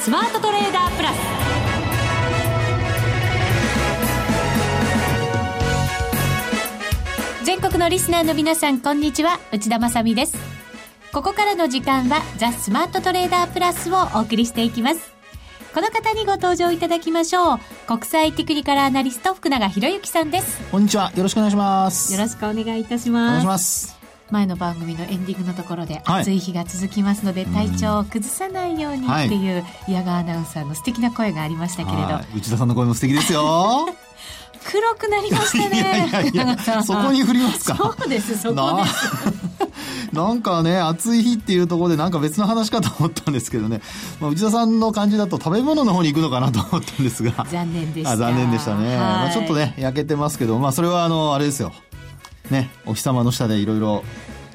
スマートトレーダープラス。全国のリスナーの皆さんこんにちは。内田まさです。ここからの時間はザ・スマートトレーダープラスをお送りしていきます。この方にご登場いただきましょう。国際テクニカルアナリスト福永博之さんです。こんにちは。よろしくお願いします。よろしくお願いいたします。お願いします前の番組のエンディングのところで暑い日が続きますので、体調を崩さないようにっていう矢川アナウンサーの素敵な声がありましたけれど、内田さんの声も素敵ですよ 黒くなりましたね。いやいやいやそこに振りますか？そうです、そこです。なんかね、暑い日っていうところでなんか別の話かと思ったんですけどね、まあ、内田さんの感じだと食べ物の方に行くのかなと思ったんですが。残念でした。残念でしたね。まあ、ちょっとね、焼けてますけど、まあそれはあの、あれですよ。ね、お日様の下でいろいろ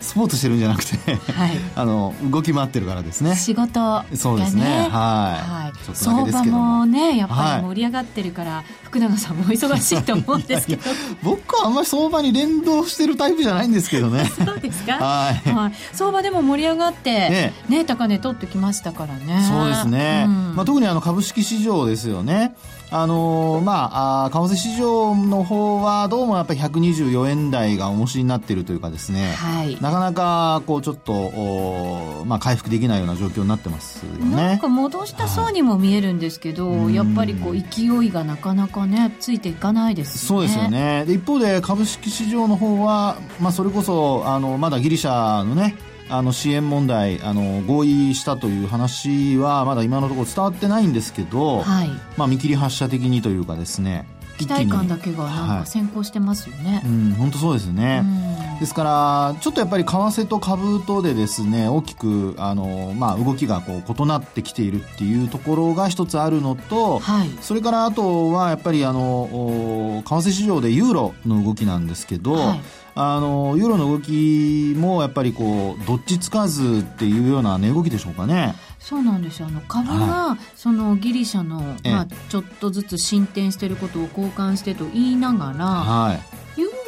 スポーツしてるんじゃなくて、はい、あの動き回ってるからですね。仕事が、ね、そうですね。はい、はい、相場もねやっぱり盛り上がってるから、はい、福永さんも忙しいと思うんですけど。僕はあんまり相場に連動してるタイプじゃないんですけどね。そうですか？はい、はい、相場でも盛り上がってね。ね高値取ってきましたからね。そうですね、うん、まあ、特にあの株式市場ですよねあのー、まあ、あ為替市場の方はどうもやっぱり124円台が重しになっているというかですね、はい、なかなかこうちょっと、おまあ、回復できないような状況になってますよね。なんか戻したそうにも見えるんですけど、はい、やっぱりこう勢いがなかなかねついていかないですね。そうですよね。で一方で株式市場の方は、まあ、それこそあのまだギリシャのねあの支援問題あの合意したという話はまだ今のところ伝わってないんですけど、はい、まあ、見切り発車的にというかですね期待感だけがなんか先行してますよね、はい、うん本当そうですね、ですからちょっとやっぱり為替と株とでですね大きくあの、まあ、動きがこう異なってきているっていうところが一つあるのと、はい、それからあとはやっぱりあの為替市場でユーロの動きなんですけど、はいあのユーロの動きもやっぱりこうどっちつかずっていうような値動きでしょうかね。そうなんですよ。あの株が、はい、そのギリシャの、まあ、ちょっとずつ進展していることを交換してと言いながら、はい、ユ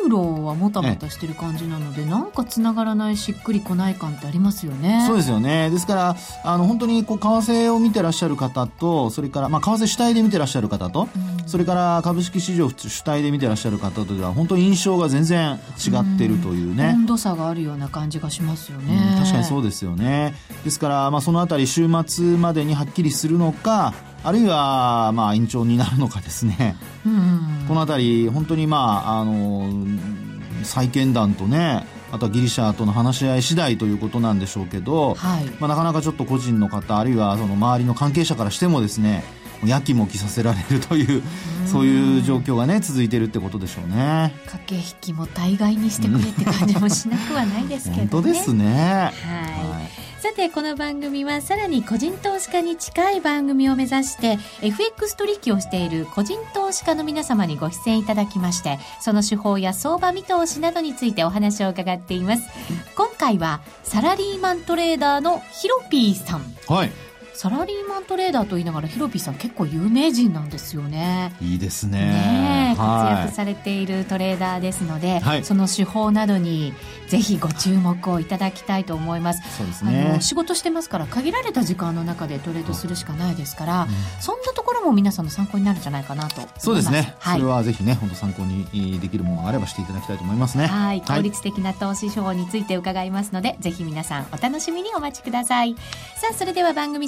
ーロはもたもたしてる感じなので、なんかつながらないしっくりこない感ってありますよね。そうですよね。ですから、あの、本当にこう、為替を見てらっしゃる方と、それから、まあ、為替主体で見てらっしゃる方と、うん、それから株式市場主体で見てらっしゃる方とでは、本当に印象が全然違ってるというね。温度差があるような感じがしますよね。うん、確かにそうですよね。ですから、まあ、そのあたり週末までにはっきりするのか、あるいは、まあ、延長になるのかですね、うん、このあたり、本当に、まあ、あの債権団とね、あとはギリシャとの話し合い次第ということなんでしょうけど、はい、まあ、なかなかちょっと個人の方、あるいはその周りの関係者からしてもですね、やきもきさせられるという、そういう状況がね、続いてるってことでしょうね。駆け引きも大概にしてくれって感じもしなくはないですけどね。本当ですね。はいさてこの番組はさらに個人投資家に近い番組を目指して FX 取引をしている個人投資家の皆様にご出演いただきましてその手法や相場見通しなどについてお話を伺っています今回はサラリーマントレーダーのヒロピーさんはいサラリーマントレーダーと言いながらヒロピーさん結構有名人なんですよね。いいですね。ね活躍されているトレーダーですので、はい、その手法などにぜひご注目をいただきたいと思います。そうですね。あの仕事してますから限られた時間の中でトレードするしかないですから、うん、そんなところも皆さんの参考になるんじゃないかなとそうですね、はい、それはぜひね本当参考にできるものがあればしていただきたいと思いますね。はい。効率的な投資手法について伺いますので、ぜひ皆さんお楽しみにお待ちください。さあそれでは番組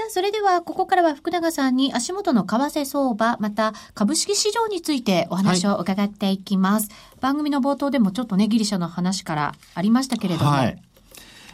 さあ、それでは、ここからは福永さんに足元の為替相場、また株式市場についてお話を伺っていきます。はい、番組の冒頭でもちょっとね、ギリシャの話からありましたけれども。はい。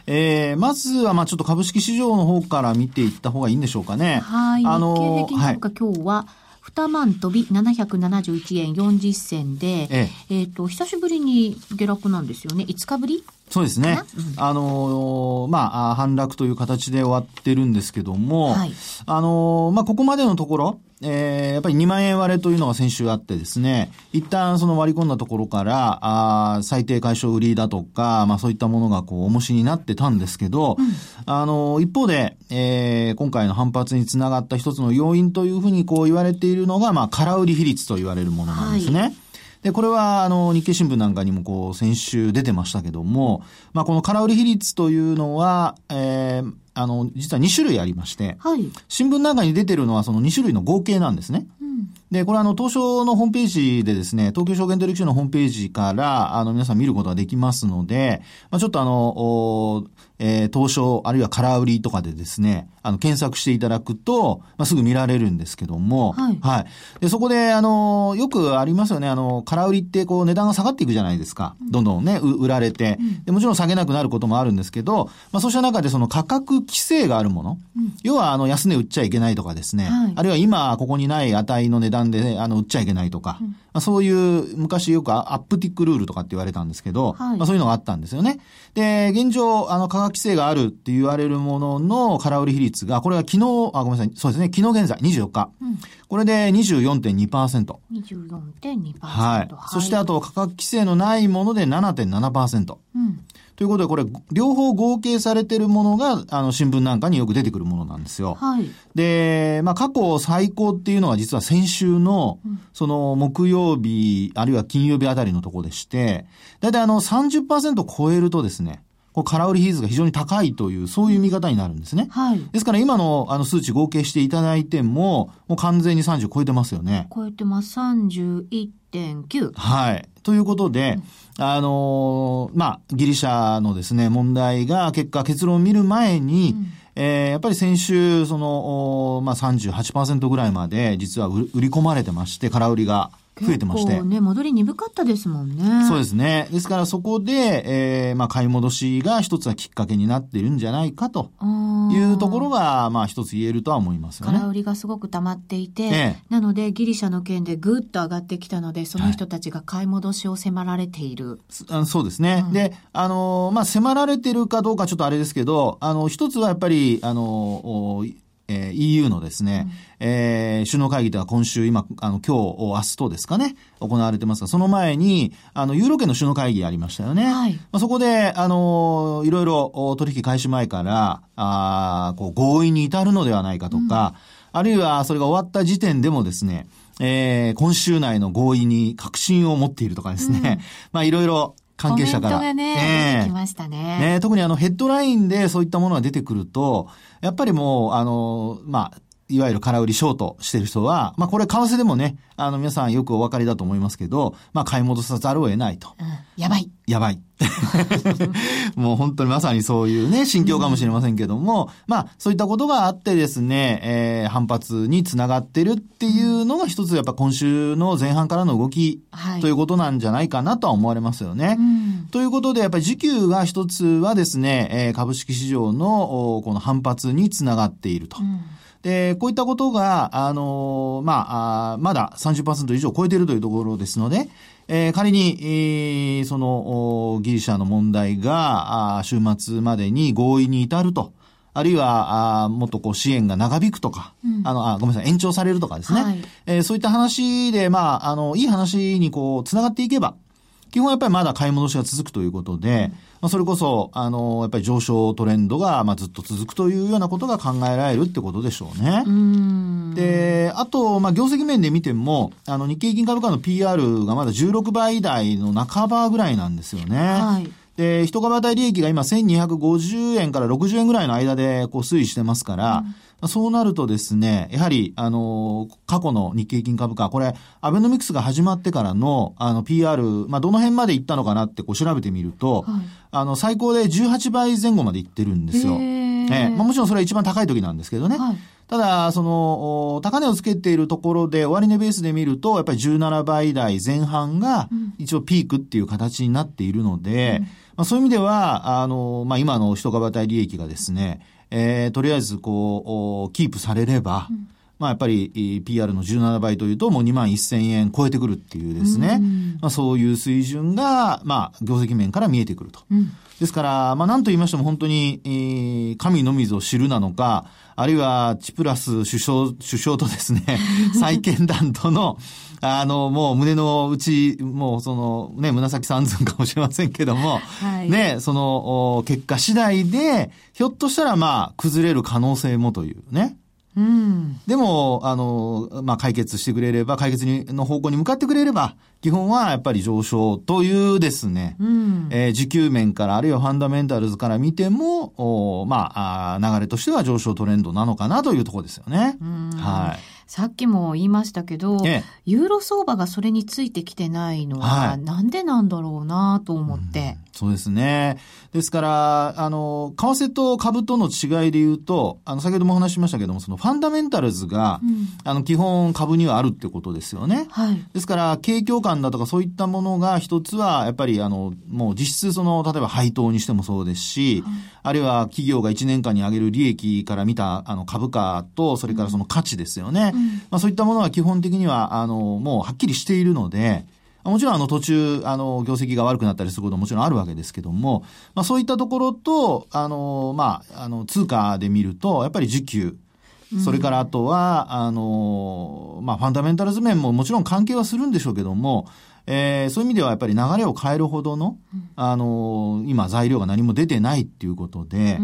えー、まずは、まあちょっと株式市場の方から見ていった方がいいんでしょうかね。はい。あの、日経平均株価、今日は、2万飛び771円40銭で、えええー、と、久しぶりに下落なんですよね。5日ぶりそうですね。うん、あのー、まあ、反落という形で終わってるんですけども、はい、あのー、まあ、ここまでのところ、えー、やっぱり2万円割れというのが先週あってですね、一旦その割り込んだところから、あ最低解消売りだとか、まあそういったものがこう、重しになってたんですけど、うん、あの、一方で、えー、今回の反発につながった一つの要因というふうにこう言われているのが、まあ、空売り比率と言われるものなんですね。はいで、これは、あの、日経新聞なんかにもこう、先週出てましたけども、まあ、この空売り比率というのは、えー、あの、実は2種類ありまして、はい、新聞なんかに出てるのはその2種類の合計なんですね。うん、で、これあの、東証のホームページでですね、東京証券取引所のホームページから、あの、皆さん見ることができますので、まあ、ちょっとあの、えー、東証、あるいは空売りとかでですね、あの、検索していただくと、まあ、すぐ見られるんですけども、はい。はい。で、そこで、あの、よくありますよね、あの、空売りってこう値段が下がっていくじゃないですか。どんどんね、売られて、で。もちろん下げなくなることもあるんですけど、まあ、そうした中でその価格規制があるもの、うん、要は、あの、安値売っちゃいけないとかですね、はい、あるいは今、ここにない値の値段で、ね、あの、売っちゃいけないとか、うん、まあ、そういう、昔よくアップティックルールとかって言われたんですけど、はい、まあ、そういうのがあったんですよね。で、現状、あの、価格規制があるって言われるものの空売り比率が、これは昨日、あ、ごめんなさい、そうですね、昨日現在、24日。うん、これで24.2%。24.2%。はい。そしてあと、価格規制のないもので7.7%。うん。ということで、これ、両方合計されてるものが、あの、新聞なんかによく出てくるものなんですよ。はい。で、まあ、過去最高っていうのは実は先週の、その、木曜日、あるいは金曜日あたりのところでして、だいたいあの30%超えるとですね、空売り比率が非常に高いという、そういう見方になるんですね。はい。ですから今のあの数値合計していただいても、もう完全に30超えてますよね。超えてます。31.9。はい。ということで、うん、あのー、まあ、ギリシャのですね、問題が結果結論を見る前に、うんえー、やっぱり先週、その、まあ、38%ぐらいまで実は売り込まれてまして、空売りが。増えてまして。ね、戻り鈍かったですもんね。そうですね。ですからそこで、えー、まあ買い戻しが一つはきっかけになっているんじゃないかというところが、まあ一つ言えるとは思いますよね。空売りがすごく溜まっていて、ええ、なのでギリシャの件でぐっと上がってきたので、その人たちが買い戻しを迫られている。はい、そうですね。うん、で、あの、まあ迫られてるかどうかちょっとあれですけど、あの、一つはやっぱり、あの、えー、EU のですね、うん、えー、首脳会議では今週、今、あの、今日、明日とですかね、行われてますが、その前に、あの、ユーロ圏の首脳会議ありましたよね。はい。まあ、そこで、あの、いろいろ取引開始前から、あこう、合意に至るのではないかとか、うん、あるいは、それが終わった時点でもですね、えー、今週内の合意に確信を持っているとかですね、うん、まあ、いろいろ、関係者から。コメントがね、えー、きましたね。ね特にあのヘッドラインでそういったものが出てくると、やっぱりもう、あの、まあ、いわゆる空売りショートしてる人は、まあこれ為替でもね、あの皆さんよくお分かりだと思いますけど、まあ買い戻さざるを得ないと。うん、やばい。やばい。もう本当にまさにそういうね、心境かもしれませんけども、うん、まあそういったことがあってですね、えー、反発につながってるっていうのが一つやっぱ今週の前半からの動き、はい、ということなんじゃないかなとは思われますよね。うん、ということでやっぱり需給が一つはですね、えー、株式市場のこの反発につながっていると。うんで、こういったことが、あの、まあ、あまだ30%以上超えているというところですので、えー、仮に、えー、その、ギリシャの問題が、あ週末までに合意に至ると。あるいは、あもっとこう支援が長引くとか、うん、あの、あ、ごめんなさい、延長されるとかですね。はい、えー、そういった話で、まあ、あの、いい話にこう、繋がっていけば、基本やっぱりまだ買い戻しが続くということで、まあ、それこそ、あの、やっぱり上昇トレンドが、まあ、ずっと続くというようなことが考えられるってことでしょうね。うで、あと、まあ、業績面で見ても、あの、日経金株価の PR がまだ16倍台の半ばぐらいなんですよね。はい。で、一株当たり利益が今1250円から60円ぐらいの間でこう推移してますから、うんそうなるとですね、やはり、あの、過去の日経金株価、これ、アベノミクスが始まってからの、あの、PR、まあ、どの辺まで行ったのかなってこう調べてみると、はい、あの、最高で18倍前後まで行ってるんですよ。ええ。まあ、もちろんそれは一番高い時なんですけどね。はい、ただ、その、高値をつけているところで、終値ベースで見ると、やっぱり17倍台前半が、一応ピークっていう形になっているので、うん、まあ、そういう意味では、あの、まあ、今の一株当たり利益がですね、えー、とりあえずこう、キープされれば、うん。まあやっぱり PR の17倍というともう2万1000円超えてくるっていうですね、まあそういう水準が、まあ業績面から見えてくると。うん。ですから、まあ、なんと言いましても本当に、えー、神のみぞ知るなのか、あるいは、チプラス首相、首相とですね、再建団との、あの、もう胸の内、もうその、ね、紫三寸かもしれませんけども、はい、ね、その、結果次第で、ひょっとしたらまあ、崩れる可能性もというね。うん、でも、あの、まあ、解決してくれれば、解決にの方向に向かってくれれば、基本はやっぱり上昇というですね、うん、えー、需給面から、あるいはファンダメンタルズから見ても、おまああ、流れとしては上昇トレンドなのかなというところですよね。はい。さっきも言いましたけど、ええ、ユーロ相場がそれについてきてないのは、なんでなんだろうなと思って、うん、そうですね。ですから、あの、為替と株との違いで言うと、あの、先ほどもお話ししましたけども、そのファンダメンタルズが、うん、あの、基本株にはあるってことですよね。はい。ですから、景況感だとかそういったものが一つは、やっぱり、あの、もう実質その、例えば配当にしてもそうですし、はい、あるいは企業が1年間に上げる利益から見た、あの、株価と、それからその価値ですよね。うんまあ、そういったものは基本的には、あの、もうはっきりしているので、もちろんあの途中、あの、業績が悪くなったりすることももちろんあるわけですけども、まあそういったところと、あの、まあ、あの、通貨で見ると、やっぱり需給、それからあとは、あの、まあファンダメンタルズ面ももちろん関係はするんでしょうけども、えー、そういう意味ではやっぱり流れを変えるほどの、あのー、今材料が何も出てないっていうことで、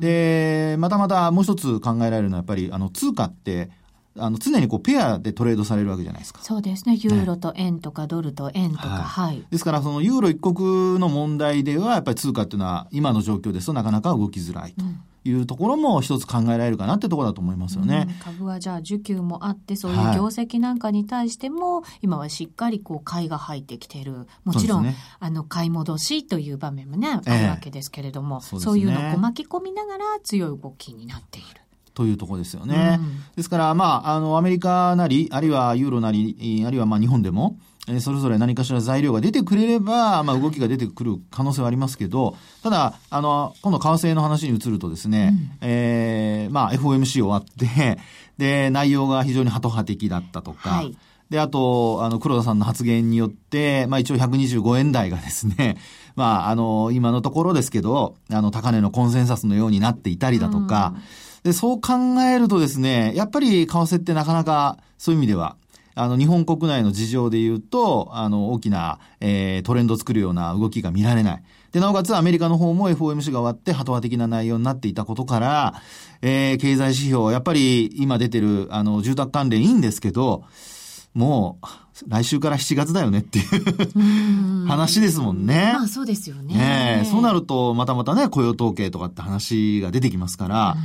で、またまたもう一つ考えられるのはやっぱり、あの、通貨って、あの、常にこう、ペアでトレードされるわけじゃないですか。そうですね。ユーロと円とか、ドルと円とか、はい、はい。ですから、そのユーロ一国の問題では、やっぱり通貨っていうのは、今の状況ですとなかなか動きづらいと。いうところも一つ考えられるかなってところだと思いますよね。うん、株はじゃあ需給もあってそういう業績なんかに対しても、はい、今はしっかりこう買いが入ってきてるもちろん、ね、あの買い戻しという場面もね、あるわけですけれども、そう、ね,、いうのを巻き込みながら強い動きになっている。というところですよね。うん、ですから、まあ、あの、アメリカなり、あるいはユーロなり、あるいはまあ日本でも、えそれぞれ何かしら材料が出てくれれば、まあ、動きが出てくる可能性はありますけど、ただ、あの、今度、為替の話に移るとですね、うん、えー、まあ、FOMC 終わって、で、内容が非常にハト派的だったとか、はい、で、あと、あの、黒田さんの発言によって、まあ、一応125円台がですね、まあ、あの、今のところですけど、あの、高値のコンセンサスのようになっていたりだとか、うんで、そう考えるとですね、やっぱり為替ってなかなかそういう意味では、あの、日本国内の事情で言うと、あの、大きな、えー、トレンドを作るような動きが見られない。で、なおかつアメリカの方も FOMC が終わって、ハト派的な内容になっていたことから、えー、経済指標、やっぱり今出てる、あの、住宅関連いいんですけど、もう、来週から7月だよねっていう話ですもんね。まあそうですよね。ねそうなると、またまたね、雇用統計とかって話が出てきますから、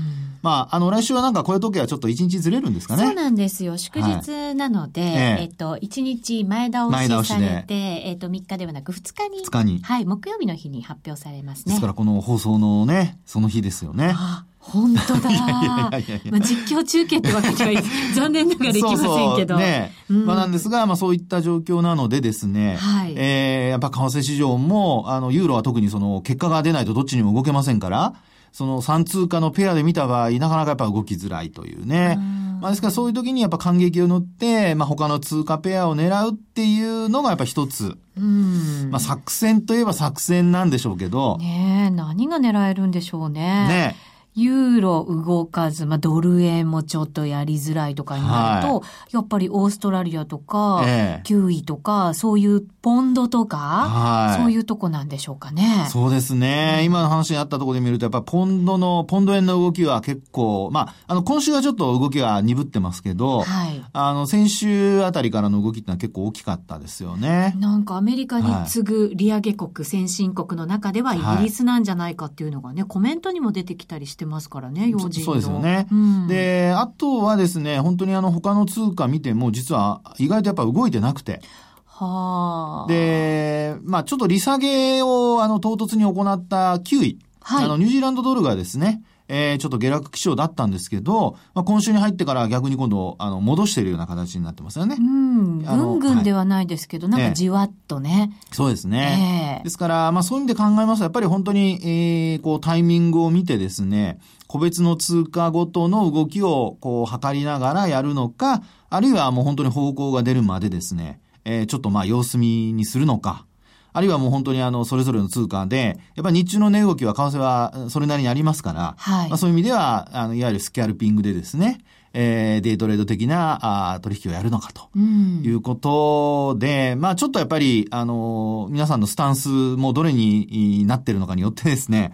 まあ、あの、来週はなんか雇用統計はちょっと一日ずれるんですかね。そうなんですよ。祝日なので、はい、えっと、一日前倒しされて、えっと、3日ではなく2日に。2日に。はい、木曜日の日に発表されますね。ですからこの放送のね、その日ですよね。あ本当だ。まあ、実況中継ってわけでは 残念ながらできませんけど。そうそうね。うん、まあなんですが、まあそういった状況なのでですね、はい、えー、やっぱ為替市場も、あの、ユーロは特にその結果が出ないとどっちにも動けませんから、その3通貨のペアで見た場合、なかなかやっぱ動きづらいというね。まあですからそういう時にやっぱ感激を乗って、まあ他の通貨ペアを狙うっていうのがやっぱ一つ。まあ作戦といえば作戦なんでしょうけど。ねえ、何が狙えるんでしょうね。ねえ。ユーロ動かず、まあ、ドル円もちょっとやりづらいとかになると、はい、やっぱりオーストラリアとか、ええ、キウイとか、そういうポンドとか、はい、そういうとこなんでしょうかね。そうですね。うん、今の話にあったところで見ると、やっぱポンドの、ポンド円の動きは結構、まあ、あの、今週はちょっと動きが鈍ってますけど、はい、あの、先週あたりからの動きってのは結構大きかったですよね。なんかアメリカに次ぐ利上げ国、先進国の中ではイギリスなんじゃないかっていうのがね、コメントにも出てきたりしてますからね、要人そうですよね、うん、で、あとはですね、本当にあの他の通貨見ても実は意外とやっぱ動いてなくて。はあ。で、まあちょっと利下げをあの唐突に行った9位。はい。あのニュージーランドドルがですね、えー、ちょっと下落基調だったんですけど、まあ、今週に入ってから逆に今度、あの、戻しているような形になってますよね。うん。ぐんぐんではないですけど、はい、なんかじわっとね。えー、そうですね。えー、ですから、まあそういう意味で考えますと、やっぱり本当に、えー、こう、タイミングを見てですね、個別の通貨ごとの動きを、こう、測りながらやるのか、あるいはもう本当に方向が出るまでですね、えー、ちょっとまあ様子見にするのか、あるいはもう本当にあの、それぞれの通貨で、やっぱり日中の値動きは為替はそれなりにありますから、はい、まあそういう意味では、あの、いわゆるスキャルピングでですね、えー、デイトレード的なあ取引をやるのかということで、うん、まあちょっとやっぱり、あの、皆さんのスタンスもどれになってるのかによってですね、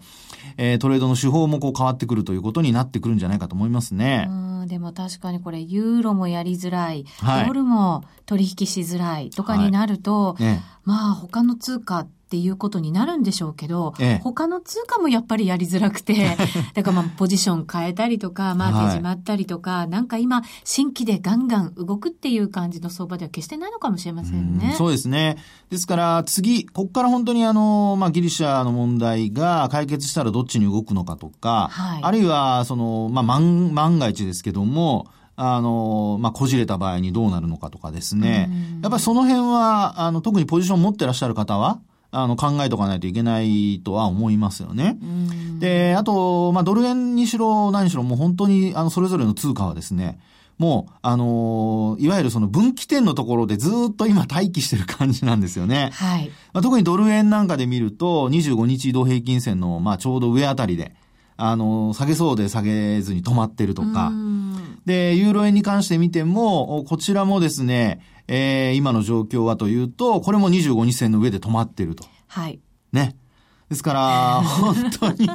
えー、トレードの手法もこう変わってくるということになってくるんじゃないかと思いますね。うんでも確かにこれ、ユーロもやりづらい、はい、ドルも取引しづらいとかになると、はい。ね、まあ他の通貨っていうことになるんでしょうけど、ええ、他の通貨もやっぱりやりづらくて、だからまあポジション変えたりとか、マーケ始まったりとか、はい、なんか今、新規でガンガン動くっていう感じの相場では決してないのかもしれませんね。うそうですね。ですから次、ここから本当にあの、まあギリシャの問題が解決したらどっちに動くのかとか、はい、あるいはその、まあ万、万が一ですけども、あの、まあ、こじれた場合にどうなるのかとかですね。やっぱりその辺は、あの、特にポジション持ってらっしゃる方は、あの、考えとかないといけないとは思いますよね。で、あと、まあ、ドル円にしろ何しろもう本当に、あの、それぞれの通貨はですね、もう、あのー、いわゆるその分岐点のところでずっと今待機してる感じなんですよね。はい。まあ、特にドル円なんかで見ると、25日移動平均線の、まあ、ちょうど上あたりで、あのー、下げそうで下げずに止まってるとか、で、ユーロ円に関して見ても、こちらもですね、えー、今の状況はというと、これも25日線の上で止まってると。はい。ね。ですから、本当に、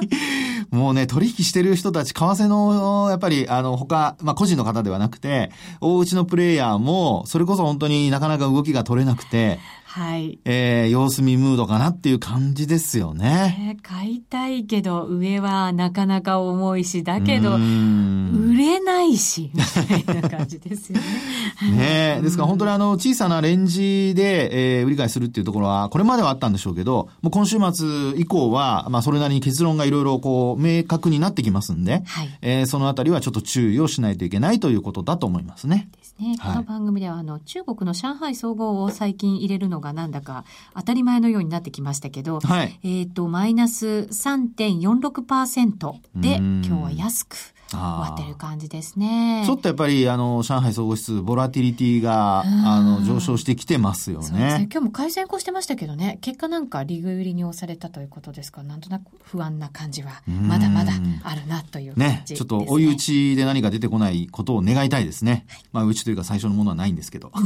もうね、取引してる人たち、為替の、やっぱり、あの、他、まあ、個人の方ではなくて、大内のプレイヤーも、それこそ本当になかなか動きが取れなくて、はい。えー、様子見ムードかなっていう感じですよね。えー、買いたいけど、上はなかなか重いし、だけど、売れないし、みたいな感じですよね。ねですから本当にあの、小さなレンジで、えー、売り買いするっていうところは、これまではあったんでしょうけど、もう今週末以降は、まあ、それなりに結論がいろいろこう、明確になってきますんで、はい。えー、そのあたりはちょっと注意をしないといけないということだと思いますね。ですね。この番組では、あの、中国の上海総合を最近入れるのがなんだか当たり前のようになってきましたけど、はい、えっ、と、マイナス3.46%で今日は安く終わってる感じですね。ちょっとやっぱり、あの、上海総合指数、ボラティリティが、あの、上昇してきてますよね。そうですね。今日も回線こしてましたけどね、結果なんか利食いに押されたということですか？ら、なんとなく不安な感じは、まだまだあるなという感じですね。ね、ちょっと追い打ちで何か出てこないことを願いたいですね。はい、まあ、うちというか最初のものはないんですけど。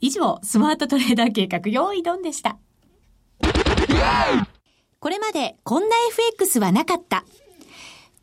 以上、スマートトレーダー計画、用意ドンでした。これまでこんな FX はなかった。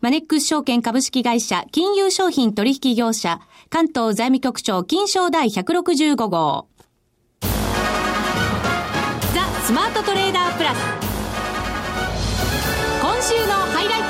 マネックス証券株式会社金融商品取引業者関東財務局長金賞第165号ザ・スマートトレーダープラス今週のハイライト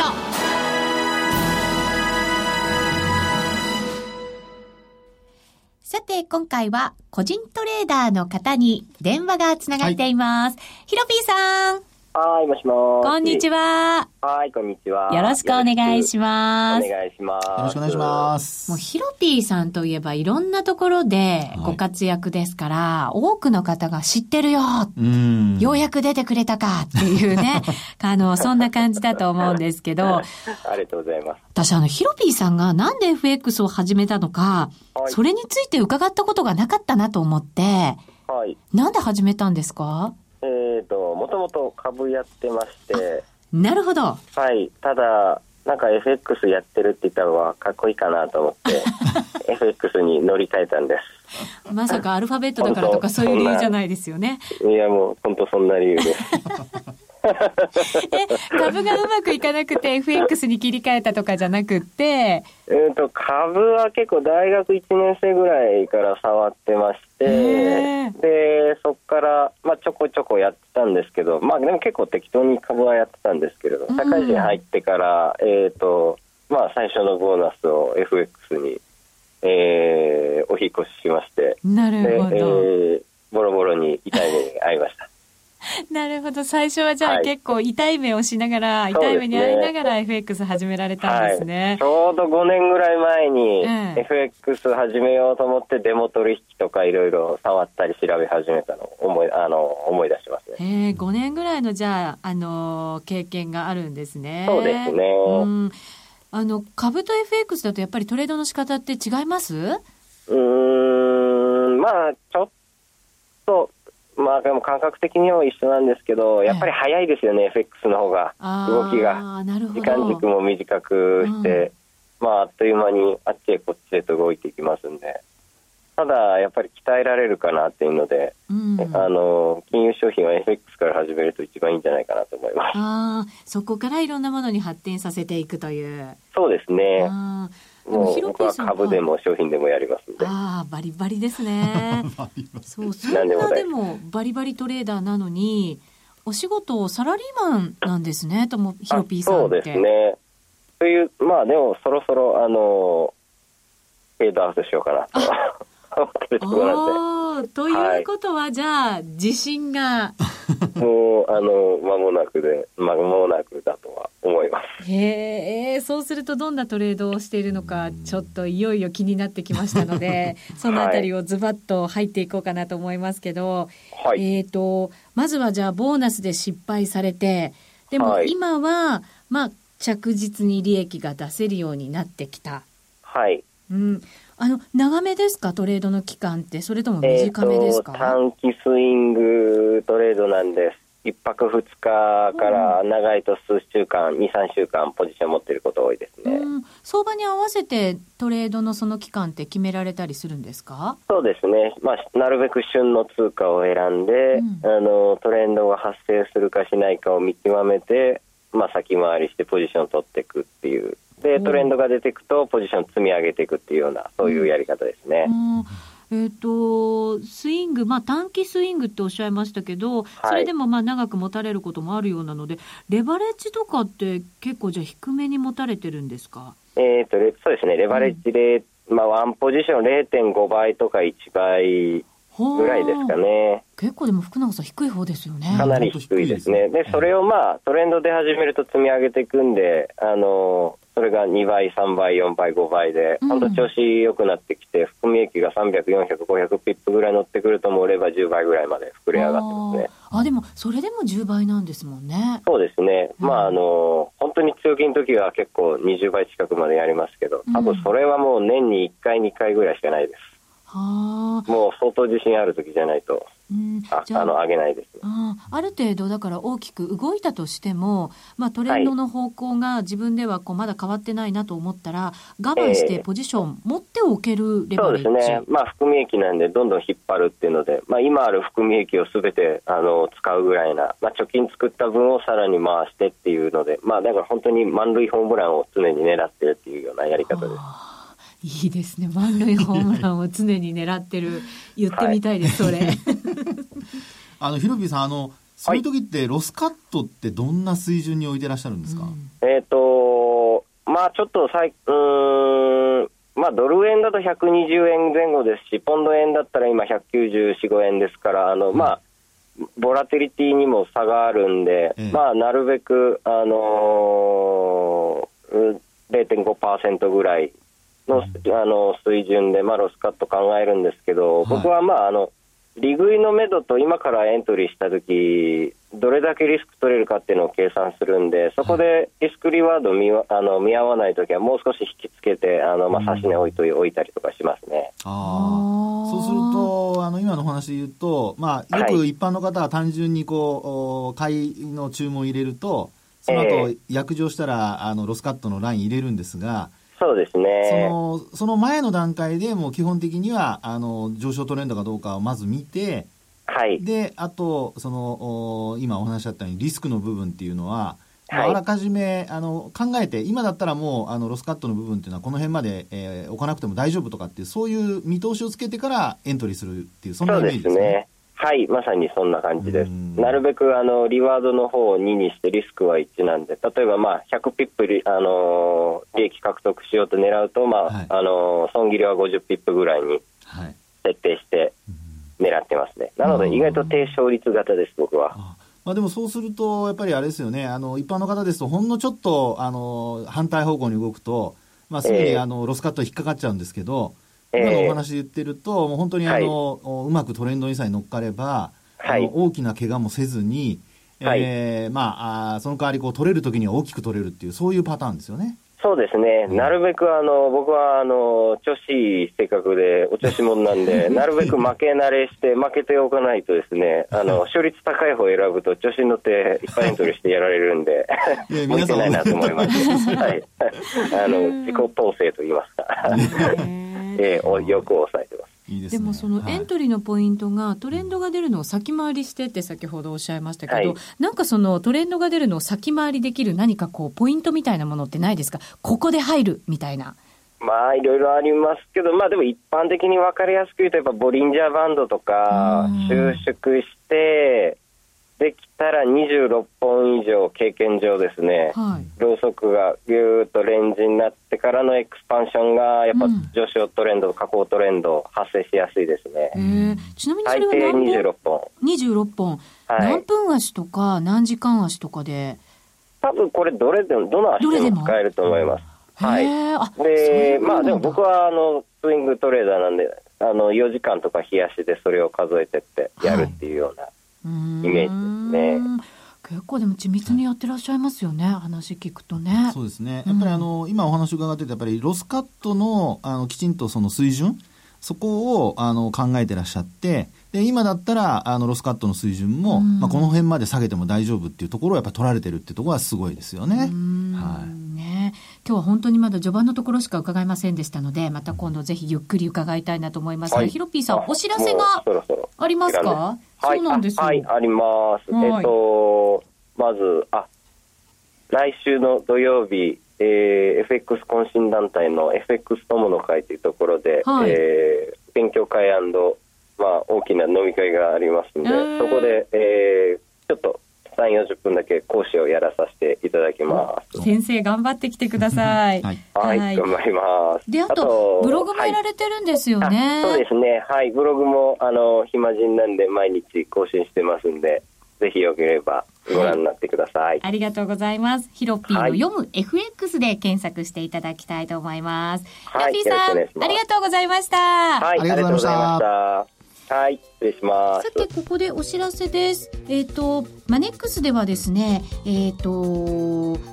ささて、今回は個人トレーダーの方に電話がつながっています。はい、ヒロピーさん。はい、もしもこんにちは。はい、こんにちは。よろしくお願いします。お願いします。よろしくお願いします。もうヒロピーさんといえばいろんなところでご活躍ですから、はい、多くの方が知ってるようようやく出てくれたかっていうね、あの、そんな感じだと思うんですけど。ありがとうございます。私あの、ヒロピーさんがなんで FX を始めたのか、はい、それについて伺ったことがなかったなと思って、はい。なんで始めたんですか？えっ、ー、と、もともと株やってまして。なるほど。はい。ただ、なんか FX やってるって言ったのはかっこいいかなと思って、FX に乗り換えたんです。まさかアルファベットだからとかそういう理由じゃないですよね。いやもう本当そんな理由です。え、株がうまくいかなくて FX に切り替えたとかじゃなくて。えっ、と、株は結構大学1年生ぐらいから触ってまして、で、そこから、まあちょこちょこやってたんですけど、まあでも結構適当に株はやってたんですけれど、社会人入ってから、えっ、と、まあ最初のボーナスを FX に、えー、お引越ししまして。なるほど。えー、ボロボロに痛い目に遭いました。なるほど。最初はじゃあ結構痛い目をしながら、はい、痛い目に遭いながら FX 始められたんですね。はい、ちょうど5年ぐらい前に FX 始めようと思ってデモ取引とかいろいろ触ったり調べ始めたのを思いあの思い出しますね。え5年ぐらいのじゃあ、あの経験があるんですね。そうですね。うんあの株と FX だとやっぱりトレードの仕方って違います？うんまあちょっとまあでも感覚的には一緒なんですけど、やっぱり早いですよね、FX の方が、動きが。時間軸も短くして、うん、まああっという間にあっちへこっちへと動いていきますんで。ただ、やっぱり鍛えられるかなっていうので、うん、あの金融商品は FX から始めると一番いいんじゃないかなと思いますあそこからいろんなものに発展させていくという。そうですね。もう僕は株でも商品でもやりますんで。ああ、バリバリですね。そう、そんなでもバリバリトレーダーなのに、お仕事サラリーマンなんですね、とも、ヒロピーさんそうですね。という、まあでもそろそろ、あの、フェードアウトしようかなと。あ ということは、はい、じゃあ、自信が。もう、あの、間もなくで、間もなくだとは思います。へえ、そうするとどんなトレードをしているのか、ちょっといよいよ気になってきましたので、そのあたりをズバッと入っていこうかなと思いますけど、はい、えっ、と、まずはじゃあ、ボーナスで失敗されて、でも今は、まあ、着実に利益が出せるようになってきた。はい。うん。あの、長めですかトレードの期間って、それとも短めですか、えー、短期スイングトレードなんです。1泊2日から長いと数週間、うん、2、3週間ポジション持っていること多いですね、うん、相場に合わせてトレードのその期間って決められたりするんですか？そうですね、まあ、なるべく旬の通貨を選んで、うん、あのトレンドが発生するかしないかを見極めて、まあ、先回りしてポジションを取っていくっていう。でトレンドが出ていくとポジション積み上げていくっていうようなそういうやり方ですね。えーと、スイング、まあ、短期スイングっておっしゃいましたけど、それでもまあ長く持たれることもあるようなので、レバレッジとかって結構じゃあ低めに持たれてるんですか、えーと、そうですね、レバレッジで、うん、まあ、ワンポジション0.5倍とか1倍ぐらいですかね。結構でも福永さん低い方ですよね。かなり低いですね。で、それをまあトレンドで始めると積み上げていくんで、あのそれが2倍、3倍、4倍、5倍で、本当調子良くなってきて、含み益が300、400、500ピップぐらい乗ってくると、もうれば10倍ぐらいまで膨れ上がってますね。あでも、それでも10倍なんですもんね。そうですね。うん、まあ、あの、本当に強気の時は結構20倍近くまでやりますけど、多分それはもう年に1回、2回ぐらいしかないです。はあ、もう相当自信ある時じゃないと。うん、ああの上げないです、あある程度だから大きく動いたとしても、まあ、トレンドの方向が自分ではこうまだ変わってないなと思ったら我慢してポジション持っておけるレバレッジ、えー、そうですね、まあ、含み益なんでどんどん引っ張るっていうので、まあ、今ある含み益をすべてあの使うぐらいな、まあ、貯金作った分をさらに回してっていうので、まあ、だから本当に満塁ホームランを常に狙ってるっていうようなやり方です。いいですね。満塁ホームランを常に狙ってる。言ってみたいです、はい、そ れあのヒロピーさんあのそういう時ってロスカットってどんな水準に置いてらっしゃるんですか、えっ、ー、とまあちょっとさいうんまあ、ドル円だと120円前後ですし、ポンド円だったら今194、5円ですから、あの、まあ、ボラティリティにも差があるんで、ええ、まあ、なるべく、あのー、0.5%ぐらいの,、あの水準で、まあ、ロスカット考えるんですけど、僕は、まあ、あの利食いのめどと今からエントリーしたとき、どれだけリスク取れるかっていうのを計算するんで、そこでリスクリワード見あの見合わないときは、もう少し引きつけて、あのまあ、指値置いと置いたりとかしますね。あそうすると、あの今の話で言うと、まあ、よく一般の方は単純にこう、買いの注文を入れると、その後、約定したら、あのロスカットのライン入れるんですが、そうですね。その、その前の段階でもう基本的には、あの、上昇トレンドかどうかをまず見て、はい。で、あと、その、今お話しあったようにリスクの部分っていうのは、はい、あらかじめあの考えて、今だったらもうあのロスカットの部分っていうのは、この辺まで、えー、置かなくても大丈夫とかっていう、そういう見通しをつけてからエントリーするっていう、そんなイメージですね。ねはい、まさにそんな感じです。なるべくあのリワードの方を2にしてリスクは1なんで、例えばまあ100ピップリ、あの利益獲得しようと狙うと、まあ、はい、あの損切りは50ピップぐらいに設定して狙ってますね。なので意外と低勝率型です、僕は。まあ、でもそうすると、やっぱりあれですよね、あの一般の方ですと、ほんのちょっとあの反対方向に動くと、まあ、すぐにあのロスカット引っかかっちゃうんですけど、今のお話で言ってると、もう本当にあの、はい、うまくトレンドにさえ乗っかれば、はい、あの大きな怪我もせずに、はい、えー、まあ、あその代わりこう取れるときには大きく取れるっていう、そういうパターンですよね。そうですね、うん、なるべくあの僕はあの調子いい性格で、お調子者なんで、なるべく負け慣れして、負けておかないと、ですねあの 勝率高い方を選ぶと、調子に乗っていっぱいエントリーしてやられるんで、向いてないなと思います。はい、あの自己統制と言いますか。えー、よく抑えてます。いいで、ね、もそのエントリーのポイントが、トレンドが出るのを先回りしてって先ほどおっしゃいましたけど、はい、なんかそのトレンドが出るのを先回りできる何かこうポイントみたいなものってないですか？ここで入るみたいな。まあいろいろありますけど、まあでも一般的に分かりやすく言うと、やっぱボリンジャーバンドとか収縮して、できたら26本以上経験上ですね、はい、ローソクがぎゅーっとレンジになってからのエクスパンションがやっぱ上昇トレンド、うん、下降トレンド発生しやすいですね。ちなみにそれは何本26本。26本、はい、何分足とか何時間足とかで？多分これどれでもどの足でも使えると思います。はい。で、まあでも僕はあのスイングトレーダーなんで、あの4時間とか冷やしでそれを数えてってやるっていうような。はいイメージですね。結構でも緻密にやってらっしゃいますよね、話聞くとね。そうですね。やっぱりあの、うん、今お話伺ってて、やっぱりロスカットの、あの、きちんとその水準、そこをあの考えてらっしゃって、で今だったらあのロスカットの水準も、うん、まあ、この辺まで下げても大丈夫っていうところをやっぱ取られてるっていうところはすごいですよね。はい、ね。今日は本当にまだ序盤のところしか伺いませんでしたのでまた今度ぜひゆっくり伺いたいなと思いますが、はい、ヒロピーさんお知らせがありますか？そうなんですはい、あります。えっと、まず、あ、来週の土曜日、えー、FX 懇親団体の FX 友の会というところで、はい、えー、勉強会まあ、大きな飲み会がありますので、えー、そこで、えー、ちょっと3、40分だけ講師をやらさせていただきます。先生、頑張ってきてください。はい、はい、頑張ります。で、あと、ブログもやられてるんですよね。はい、そうですね。はい、ブログも、あの、暇人なんで毎日更新してますんで、ぜひよければご覧になってください。はい、ありがとうございます。ヒロピーの読む FX で検索していただきたいと思います。はい、ヒロピーさん、ありがとうございました。はい、ありがとうございました。はい、失礼します。さて、ここでお知らせです。えっ、ー、と、マネックスではですね、えっ、ー、と、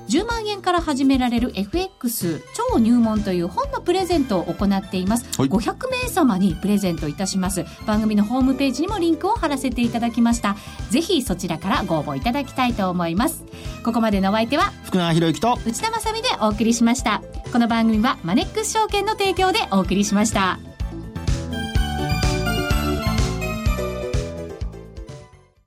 10万円から始められる FX 超入門という本のプレゼントを行っています。はい、500名様にプレゼントいたします。番組のホームページにもリンクを貼らせていただきました。ぜひそちらからご応募いただきたいと思います。ここまでのお相手は、福永博之と内田まさでお送りしました。この番組はマネックス証券の提供でお送りしました。